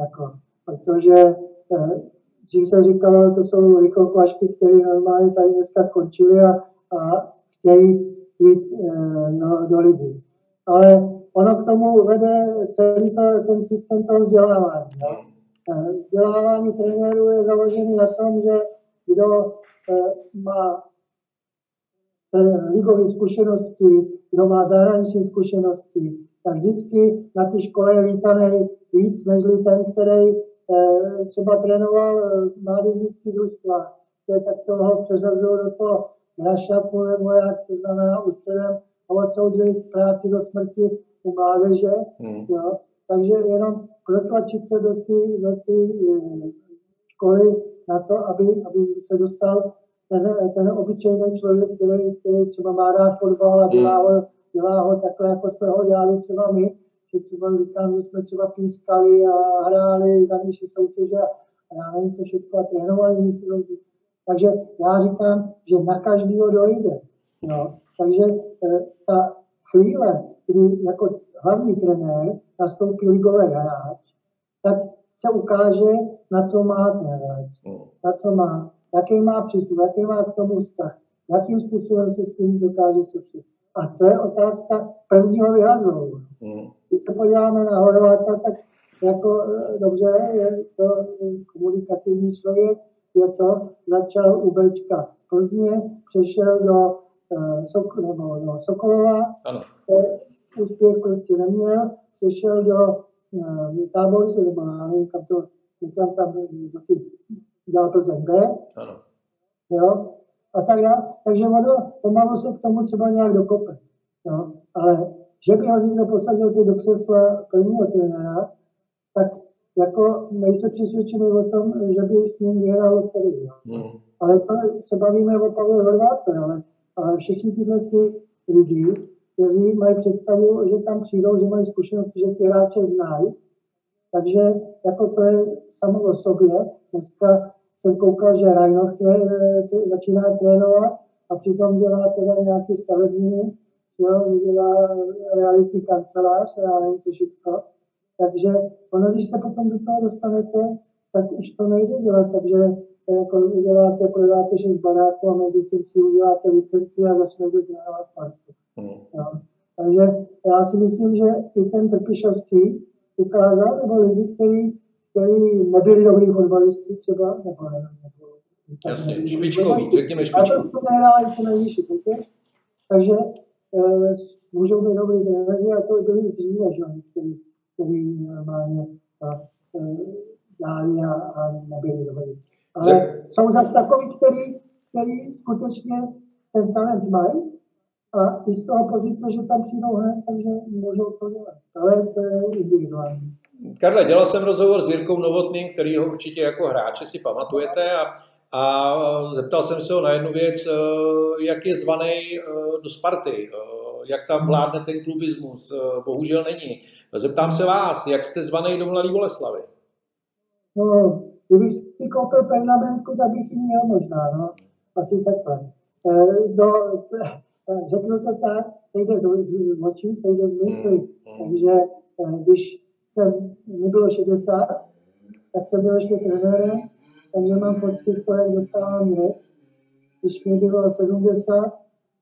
Jako, protože eh, dřív se říkalo, to jsou rychlokvašky, které normálně tady dneska skončily a, a chtějí jít eh, no, do ligy. Ale ono k tomu vede celý to, ten systém toho vzdělávání. Eh, Vzdělávání trenérů je založený na tom, že kdo eh, má eh, ligové zkušenosti, kdo má zahraniční zkušenosti, tak vždycky na té škole je vítaný víc než ten, který třeba trénoval eh, mládežnický družstva, které tak toho přeřazují do toho grašapu nebo jak, to znamená už předem a odsoudili práci do smrti u mládeže, Hmm. jo. takže jenom protlačit se do té do té, eh, školy na to, aby, aby se dostal ten, ten obyčejný člověk, který, který třeba má rád fotbal a dělá ho, dělá ho takhle, jako jsme ho dělali třeba my, že třeba říkám, že jsme třeba pískali a hráli za nižší soutěže a já nevím, co všechno a trénovali nižší soutěže. Takže já říkám, že na každého dojde. Jo. Takže eh, ta chvíle, kdy jako hlavní trenér nastoupí ligový hráč, tak se ukáže, na co má ten hráč, Hmm. na co má, jaký má přístup, jaký má k tomu vztah, jakým způsobem se s tím dokáže sešit. A to je otázka prvního vyhazování. Hmm. Podíváme na Horváta, tak jako eh, dobře, je to komunikativní člověk, je to, začal u Bčka Plzně, přešel do, eh, Sok, nebo do Sokolova, Ano. eh, úspěch prostě neměl, přešel do táborce, nebo já nevím, kam to, někam tam eh, do těch, dělal Plzeň B, Ano. jo, a tak dále. Takže ono pomalu se k tomu třeba nějak dokope. Jo. Ale že by ho někdo posadil do křesla prvního trenéra, tak jako nejsem přesvědčený o tom, že by s ním vyhrál který. Hmm. Ale to se bavíme o Pavlu Horvátovi, ale, ale všichni tyhle ty lidi, kteří mají představu, že tam přijdou, že mají zkušenosti, že ty hráče znají, takže jako to je samo o sobě. Dneska jsem koukal, že Rajnoch začíná trénovat a přitom dělá teda nějaký stavební, jo, že dělá realitní kancelář a já nevím, co všechno. Takže ono, když se potom do toho dostanete, tak už to nejde dělat, takže jako uděláte, prodáte šest baráků a mezi tím si uděláte licenci a začnete trénovat Spartu. Hmm. Jo. Takže já si myslím, že i ten Trpišovský ukázal, nebo lidi, kteří který nebyli dobrý fotbalisti třeba, nebo ne, nebo, Jasně, špičkový, řekněme A špičkový. to nehráli tu nejvyšší takže eh, můžou být dobrý trenéři a to byli i dříve, že jo, který, který normálně a, eh, a, a nebyli dobrý. Ale jsou zase takový, který, který skutečně ten talent mají a i z toho pozice, že tam přijdou hned, takže můžou to dělat. Ale to je individuální. Karle, dělal jsem rozhovor s Jirkou Novotným, který ho určitě jako hráče si pamatujete a, a zeptal jsem se ho na jednu věc, eh, jak je zvaný eh, do Sparty, eh, jak tam vládne ten klubismus, bohužel není. Zeptám se vás, jak jste zvaný do Mladý Boleslavy? No, kdybych si koupil pernamentku, tak bych ji měl možná, no. Asi takhle. Do, řeknu to tak, sejde z, z očí, sejde z mysli. Hmm. Takže když jsem, mi bylo 60, tak jsem byl ještě trenérem, takže mám fotky z toho, jak dostávám dnes. Když mi bylo 70,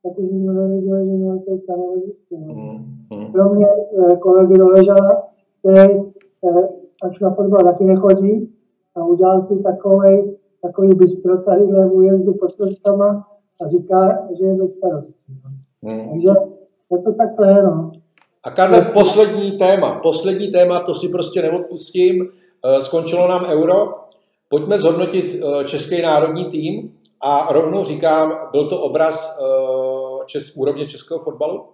tak už nikdo nevěděl, že nějaké stanové zjistí. Mm. Pro mě eh, kolegy doležala, který eh, až na fotbal taky nechodí a udělal si takový, takový bystro tady v újezdu pod Trostama a říká, že je bez starostí. Mm. Takže je to takhle, no. A Karle, poslední téma, poslední téma, to si prostě neodpustím. Eh, skončilo nám euro. Pojďme zhodnotit eh, český národní tým a rovnou říkám, byl to obraz eh, čes, úrovně českého fotbalu?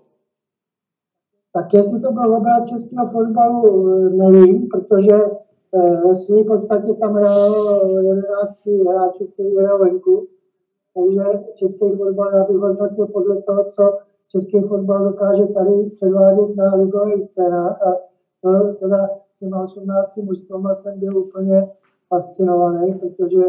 Tak jestli to byl obraz českého fotbalu, nevím, protože ve své podstatě tam hrálo 11 hráčů, kteří hrajou venku. Takže český fotbal já bych hodnotil podle toho, co český fotbal dokáže tady předvádět na ligové scénách a to teda těma 18 mužstvama jsem byl úplně fascinovaný, protože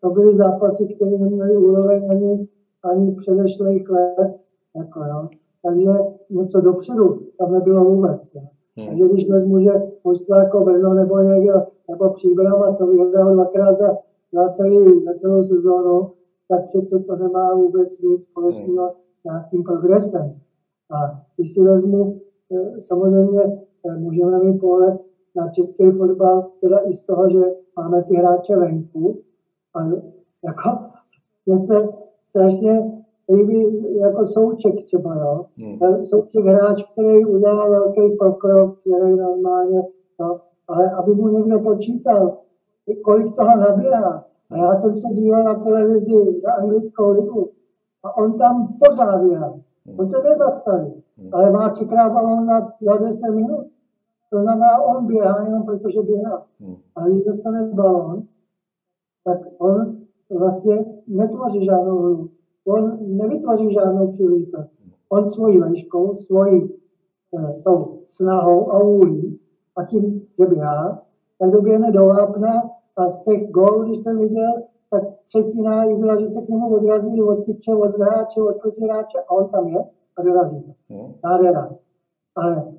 to byly zápasy, které neměly úroveň ani, ani předešlých let. Jako, jo. Takže něco dopředu tam nebylo vůbec. Jo. Hmm. Takže když vezmu, že mužstva jako Brno nebo někdo, nebo Příbrama to vyhrál dvakrát za, za, celý, za celou sezónu, tak přece to nemá vůbec nic společného hmm nějakým progresem. A když si vezmu, eh, samozřejmě eh, můžeme mít pohled na český fotbal, teda i z toho, že máme ty hráče venku, a jako mně se strašně líbí jako souček třeba, jo. Hmm. Souček hráč, který udělal velký pokrok, který normálně, no, ale aby mu někdo počítal, kolik toho nabíhá. A já jsem se díval na televizi na anglickou ligu a on tam pořád běhá. On se nezastaví, hmm. ale má třikrát balón za, za 10 minut. To znamená, on běhá jenom protože běhá. Hmm. Ale když dostane balón, tak on vlastně netvoří žádnou hru. On nevytvoří žádnou příležitost. On svojí vejškou, svojí eh, tou snahou a úlí a tím, že běhá, tak doběhne do vápna a z těch gólů, když jsem viděl, tak třetina jich byla, že se k němu odrazí od tyče, od hráče, od protihráče a on tam je a dorazí. Hmm. Nádhera. Ale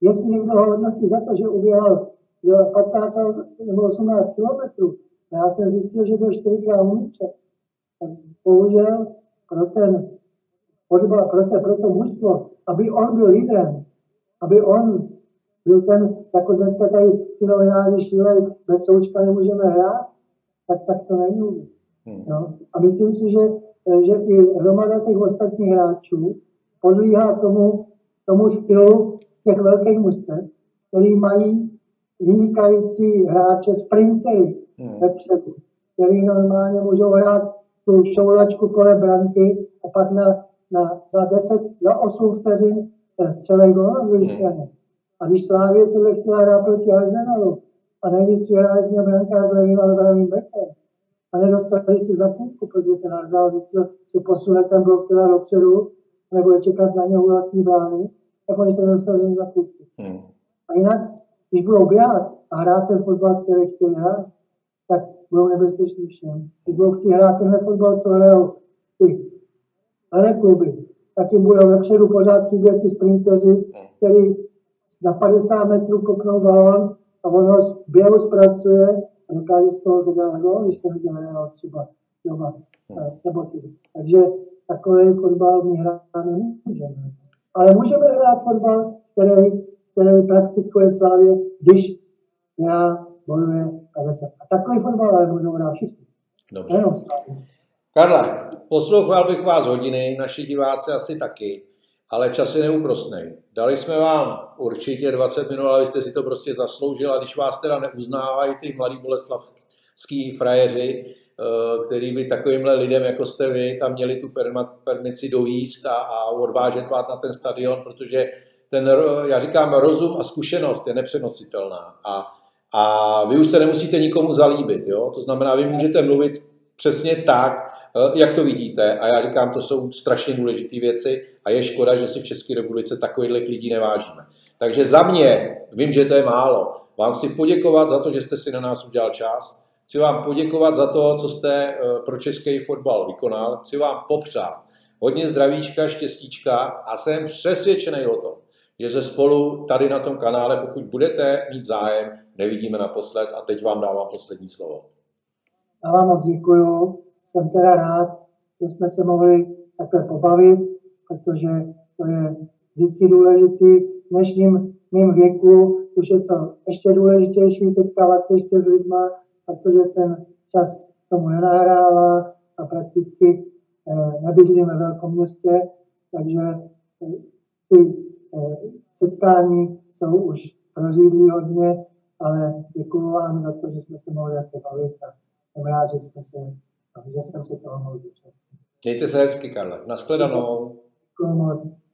jestli někdo ho hodnotí za to, že uběhal 15 nebo 18 kilometrů, já jsem zjistil, že byl čtyřikrát umíče. Bohužel pro ten fotbal, pro, te, pro to mužstvo, aby on byl lídrem, aby on byl ten, jako dneska tady ty novináři šílej, bez součka nemůžeme hrát, tak, tak to není. Hmm. No? A myslím si, že, že i hromada těch ostatních hráčů podlíhá tomu, tomu stylu těch velkých mužstev, který mají vynikající hráče, sprintery hmm. vepředu, který normálně můžou hrát tu šoulačku kolem branky a pak na, na, za 10, za 8 vteřin střelej gol na druhé hmm. straně. A když Slávě tohle chtěla hrát proti Arsenalu, a nejvíc přihrávek měl brankář levým a levým bekem. A nedostali si za půlku, protože ten Arzál zjistil, že posune ten blok teda dopředu, nebo je čekat na něho vlastní brány, tak oni se nedostali za půlku. Hmm. A jinak, když budou běhat a hrát ten fotbal, který chtějí hrát, tak budou nebezpeční všem. Když budou chtít hrát tenhle fotbal, co hrajou ty ale kluby, tak jim budou vepředu pořád chybět ty sprinteři, hmm. který na 50 metrů kopnou balon a on ho běhu zpracuje a dokáže z toho dodat gol, když se viděl hrál třeba doma, eh, nebo ty. Takže takový fotbal my hrát nemůžeme. Ale můžeme hrát fotbal, který, který praktikuje Slávě, když já bojuje 50. A takový fotbal ale můžou hrát všichni. Dobře. Jenom Karla, poslouchal bych vás hodiny, naši diváci asi taky ale čas je neúprostný. Dali jsme vám určitě 20 minut, ale vy jste si to prostě zasloužil a když vás teda neuznávají ty mladí boleslavský frajeři, který by takovýmhle lidem, jako jste vy, tam měli tu permici dojíst a, a odvážet vás na ten stadion, protože ten, já říkám, rozum a zkušenost je nepřenositelná. A, a vy už se nemusíte nikomu zalíbit. Jo? To znamená, vy můžete mluvit přesně tak, eh, jak to vidíte. A já říkám, to jsou strašně důležité věci a je škoda, že si v České republice takových lidí nevážíme. Takže za mě, vím, že to je málo, vám chci poděkovat za to, že jste si na nás udělal čas. Chci vám poděkovat za to, co jste eh, pro český fotbal vykonal. Chci vám popřát hodně zdravíčka, štěstíčka a jsem přesvědčený o tom, že se spolu tady na tom kanále, pokud budete mít zájem, nevidíme naposled a teď vám dávám poslední slovo. Já vám moc děkuju. Jsem teda rád, že jsme se mohli takhle pobavit, protože to je vždycky důležitý. V dnešním mým věku už je to ještě důležitější setkávat se ještě s lidma, protože ten čas tomu nenahrává a prakticky eh, nebydlíme v velkom městě, takže eh, ty eh, setkání jsou už prořídlí hodně, ale děkuji vám za to, že jsme se mohli také bavit a jsem rád, že, jsme se, že jsem se toho mohl zúčastnit. Mějte se hezky, Karle. Naschledanou. Děkuji moc.